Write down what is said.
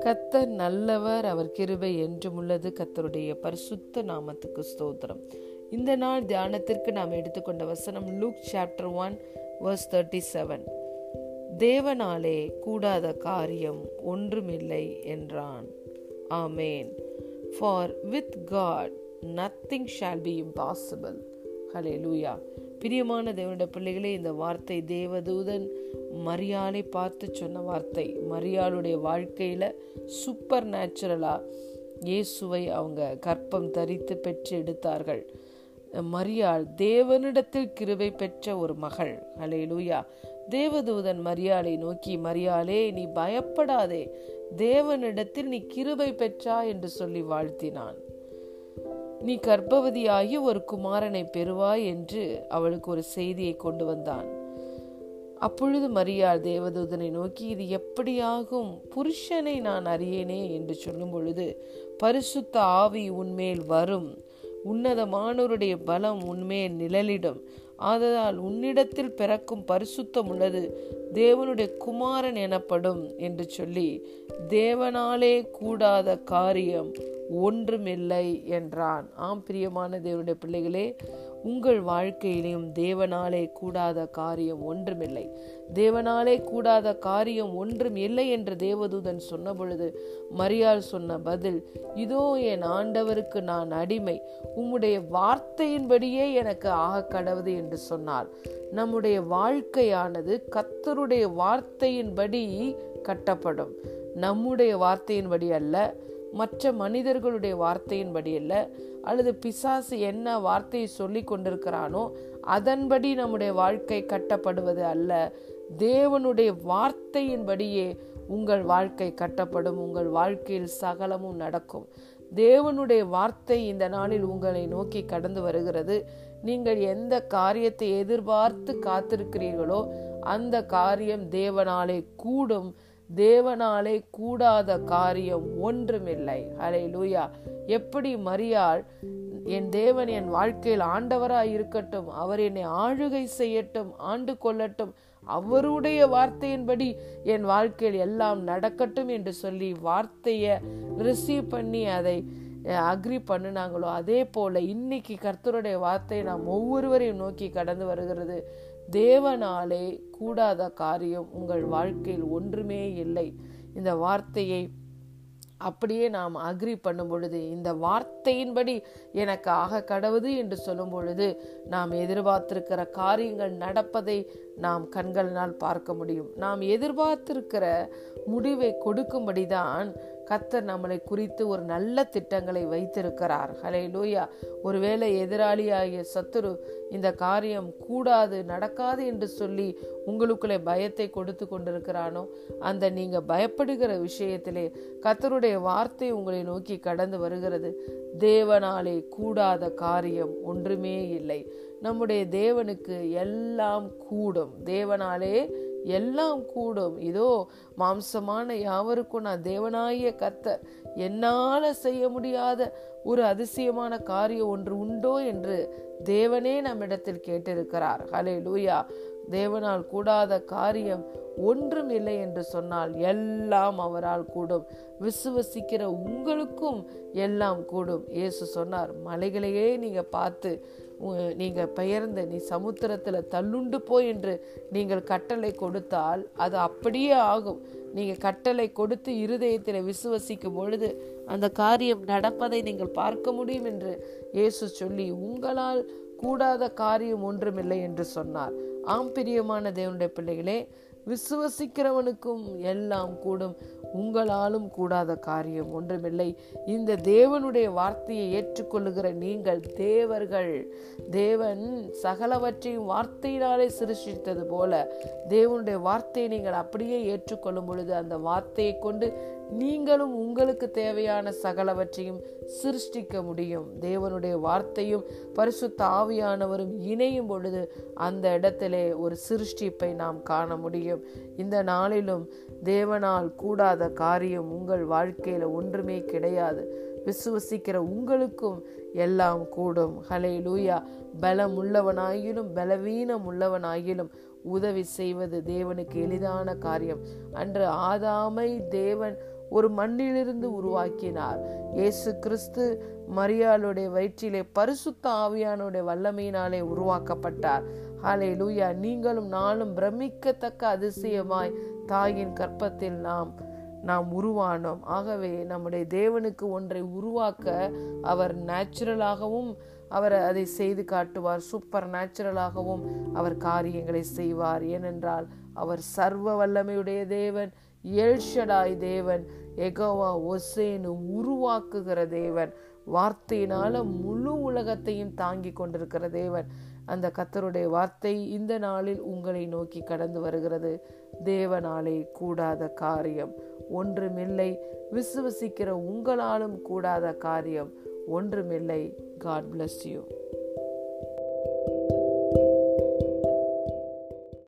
கத்தர் நல்லவர் அவர் கிருபை என்றும் உள்ளது. கத்தருடைய பரிசுத்த நாமத்துக்கு ஸ்தோத்திரம். இந்த நாள் தியானத்திற்கு நாம் எடுத்துக்கொண்ட வசனம் Luke chapter one verse thirty seven. தேவனாலே கூடாத காரியம் ஒன்றுமில்லை என்றான். ஆமேன். For with God nothing shall be impossible hallelujah பிரியமான தேவனுடைய பிள்ளைகளே இந்த வார்த்தை தேவதூதன் மரியாலை பார்த்து சொன்ன வார்த்தை. மரியாளுடைய வாழ்க்கையில் சூப்பர் நேச்சுரலாக இயேசுவை அவங்க கற்பம் தரித்து பெற்று எடுத்தார்கள். மரியாள் தேவனிடத்தில் கிருவை பெற்ற ஒரு மகள். அலே லூயா தேவதூதன் மரியாளை நோக்கி மரியாளே நீ பயப்படாதே. தேவனிடத்தில் நீ கிருபை பெற்றா என்று சொல்லி வாழ்த்தினான். நீ கர்ப்பவதியாகி ஒரு குமாரனை பெறுவாய் என்று அவளுக்கு ஒரு செய்தியை கொண்டு வந்தான். அப்பொழுது மரியாள் தேவதூதனை நோக்கி இது எப்படியாகும்? புருஷனை நான் அறியேனே என்று சொல்லும் பொழுது பரிசுத்த ஆவி உன்மேல் வரும். உன்னதமானோருடைய பலம் உன்மேல் நிழலிடும். ஆததால் உன்னிடத்தில் பிறக்கும் பரிசுத்தம் உள்ளது. தேவனுடைய குமாரன் எனப்படும் என்று சொல்லி தேவனாலே கூடாத காரியம் ஒன்றுமில்லை என்றான். ஆம் பிரியமான தேவனுடைய பிள்ளைகளே உங்கள் வாழ்க்கையிலும் தேவனாலே கூடாத காரியம் ஒன்றுமில்லை. தேவனாலே கூடாத காரியம் ஒன்றும் இல்லை என்று தேவதூதன் சொன்ன பொழுது மரியாள் சொன்ன பதில் இதோ என் ஆண்டவருக்கு நான் அடிமை. உம்முடைய வார்த்தையின்படியே எனக்கு ஆக கடவுது என்று சொன்னார். நம்முடைய வாழ்க்கையானது கத்தருடைய வார்த்தையின்படி கட்டப்படும். நம்முடைய வார்த்தையின்படி அல்ல மற்ற மனிதர்களுடைய வார்த்தையின்படி அல்ல அல்லது பிசாசு என்ன வார்த்தையை சொல்லி கொண்டிருக்கிறானோ அதன்படி நம்முடைய வாழ்க்கை கட்டப்படுவது அல்ல. தேவனுடைய வார்த்தையின்படியே உங்கள் வாழ்க்கை கட்டப்படும் உங்கள் வாழ்க்கையில் சகலமும் நடக்கும். தேவனுடைய வார்த்தை இந்த நாளில் உங்களை நோக்கி கடந்து வருகிறது. நீங்கள் எந்த காரியத்தை எதிர்பார்த்து காத்திருக்கிறீர்களோ அந்த காரியம் தேவனாலே கூடும். தேவனாலே கூடாத காரியம் ஒன்றுமில்லை. ஹலே லூயா எப்படி மரியாள் என் தேவன் என் வாழ்க்கையில் ஆண்டவராய் இருக்கட்டும் அவர் என்னை ஆளுகை செய்யட்டும் ஆண்டு கொள்ளட்டும் அவருடைய வார்த்தையின்படி என் வாழ்க்கையில் எல்லாம் நடக்கட்டும் என்று சொல்லி வார்த்தையை ரிசீவ் பண்ணி அதை அக்ரி பண்ணினாங்களோ அதே போல இன்னைக்கு கர்த்தருடைய வார்த்தை நாம் ஒவ்வொருவரையும் நோக்கி கடந்து வருகிறது. தேவனாலே கூடாத காரியம் உங்கள் வாழ்க்கையில் ஒன்றுமே இல்லை. இந்த வார்த்தையை அப்படியே நாம் அக்ரி பண்ணும் பொழுது இந்த வார்த்தையின்படி எனக்கு ஆக கடவுது என்று சொல்லும் பொழுது நாம் எதிர்பார்த்திருக்கிற காரியங்கள் நடப்பதை நாம் கண்களினால் பார்க்க முடியும். நாம் எதிர்பார்த்திருக்கிற முடிவை கொடுக்கும்படிதான் கத்தர் நம்மளை குறித்து ஒரு நல்ல திட்டங்களை வைத்திருக்கிறார். ஹலே லூயா ஒருவேளை எதிராளியாகிய சத்துரு இந்த காரியம் கூடாது நடக்காது என்று சொல்லி உங்களுக்குள்ளே பயத்தை கொடுத்து கொண்டிருக்கிறானோ அந்த நீங்க பயப்படுகிற விஷயத்திலே கத்தருடைய வார்த்தை உங்களை நோக்கி கடந்து வருகிறது. தேவனாலே கூடாத காரியம் ஒன்றுமே இல்லை. நம்முடைய தேவனுக்கு எல்லாம் கூடும். தேவனாலே எல்லாம் கூடும். இதோ மாம்சமான யாவருக்கும் நான் தேவனாய கத்த என்னால செய்ய முடியாத ஒரு அதிசயமான காரியம் ஒன்று உண்டோ என்று தேவனே நம்மிடத்தில் கேட்டிருக்கிறார். ஹலே லூயா தேவனால் கூடாத காரியம் ஒன்றும் இல்லை என்று சொன்னால் எல்லாம் அவரால் கூடும். விசுவசிக்கிற உங்களுக்கும் எல்லாம் கூடும். இயேசு சொன்னார் மலைகளையே நீங்க பார்த்து நீங்கள் பெயர்ந்து நீ சமுத்திரத்தில் தள்ளுண்டு போய் என்று நீங்கள் கட்டளை கொடுத்தால் அது அப்படியே ஆகும். நீங்கள் கட்டளை கொடுத்து இருதயத்தில் விசுவசிக்கும் பொழுது அந்த காரியம் நடப்பதை நீங்கள் பார்க்க முடியும் என்று இயேசு சொல்லி உங்களால் கூடாத காரியம் ஒன்றுமில்லை என்று சொன்னார். ஆம் பிரியமான தேவனுடைய பிள்ளைகளே விசுவசிக்கிறவனுக்கும் எல்லாம் கூடும். உங்களாலும் கூடாத காரியம் ஒன்றுமில்லை. இந்த தேவனுடைய வார்த்தையை ஏற்றுக்கொள்ளுகிற நீங்கள் தேவர்கள். தேவன் சகலவற்றையும் வார்த்தையினாலே சிருஷ்டித்தது போல தேவனுடைய வார்த்தையை நீங்கள் அப்படியே ஏற்றுக்கொள்ளும் பொழுது அந்த வார்த்தையை கொண்டு நீங்களும் உங்களுக்கு தேவையான சகலவற்றையும் சிருஷ்டிக்க முடியும். தேவனுடைய வார்த்தையும் பரிசுத்த ஆவியானவரும் இணையும் பொழுது அந்த இடத்திலே ஒரு சிருஷ்டிப்பை நாம் காண முடியும். இந்த நாளிலும் தேவனால் கூடாத காரியம் உங்கள் வாழ்க்கையில ஒன்றுமே கிடையாது. விசுவசிக்கிற உங்களுக்கும் எல்லாம் கூடும். ஹலே லூயா பலம் உள்ளவனாயிலும் பலவீனம் உள்ளவனாயிலும் உதவி செய்வது தேவனுக்கு எளிதான காரியம். அன்று ஆதாமை தேவன் ஒரு மண்ணிலிருந்து உருவாக்கினார். இயேசு கிறிஸ்து மரியாளுடைய வயிற்றிலே பரிசுத்த ஆவியானுடைய வல்லமையினாலே உருவாக்கப்பட்டார். ஹாலே லூயா நீங்களும் நானும் பிரமிக்கத்தக்க அதிசயமாய் தாயின் கற்பத்தில் நாம் நாம் உருவானோம். ஆகவே நம்முடைய தேவனுக்கு ஒன்றை உருவாக்க அவர் நேச்சுரலாகவும் அவர் அதை செய்து காட்டுவார். சூப்பர் நேச்சுரலாகவும் அவர் காரியங்களை செய்வார். ஏனென்றால் அவர் சர்வ வல்லமையுடைய தேவன் எல்ஷடாய் தேவன் எகோவா ஒசேனு உருவாக்குகிற தேவன் வார்த்தையினால முழு உலகத்தையும் தாங்கி கொண்டிருக்கிற தேவன். அந்த கத்தருடைய வார்த்தை இந்த நாளில் உங்களை நோக்கி கடந்து வருகிறது. தேவனாலே கூடாத காரியம் ஒன்றுமில்லை. விசுவசிக்கிற உங்களாலும் கூடாத காரியம் ஒன்றுமில்லை. God bless you.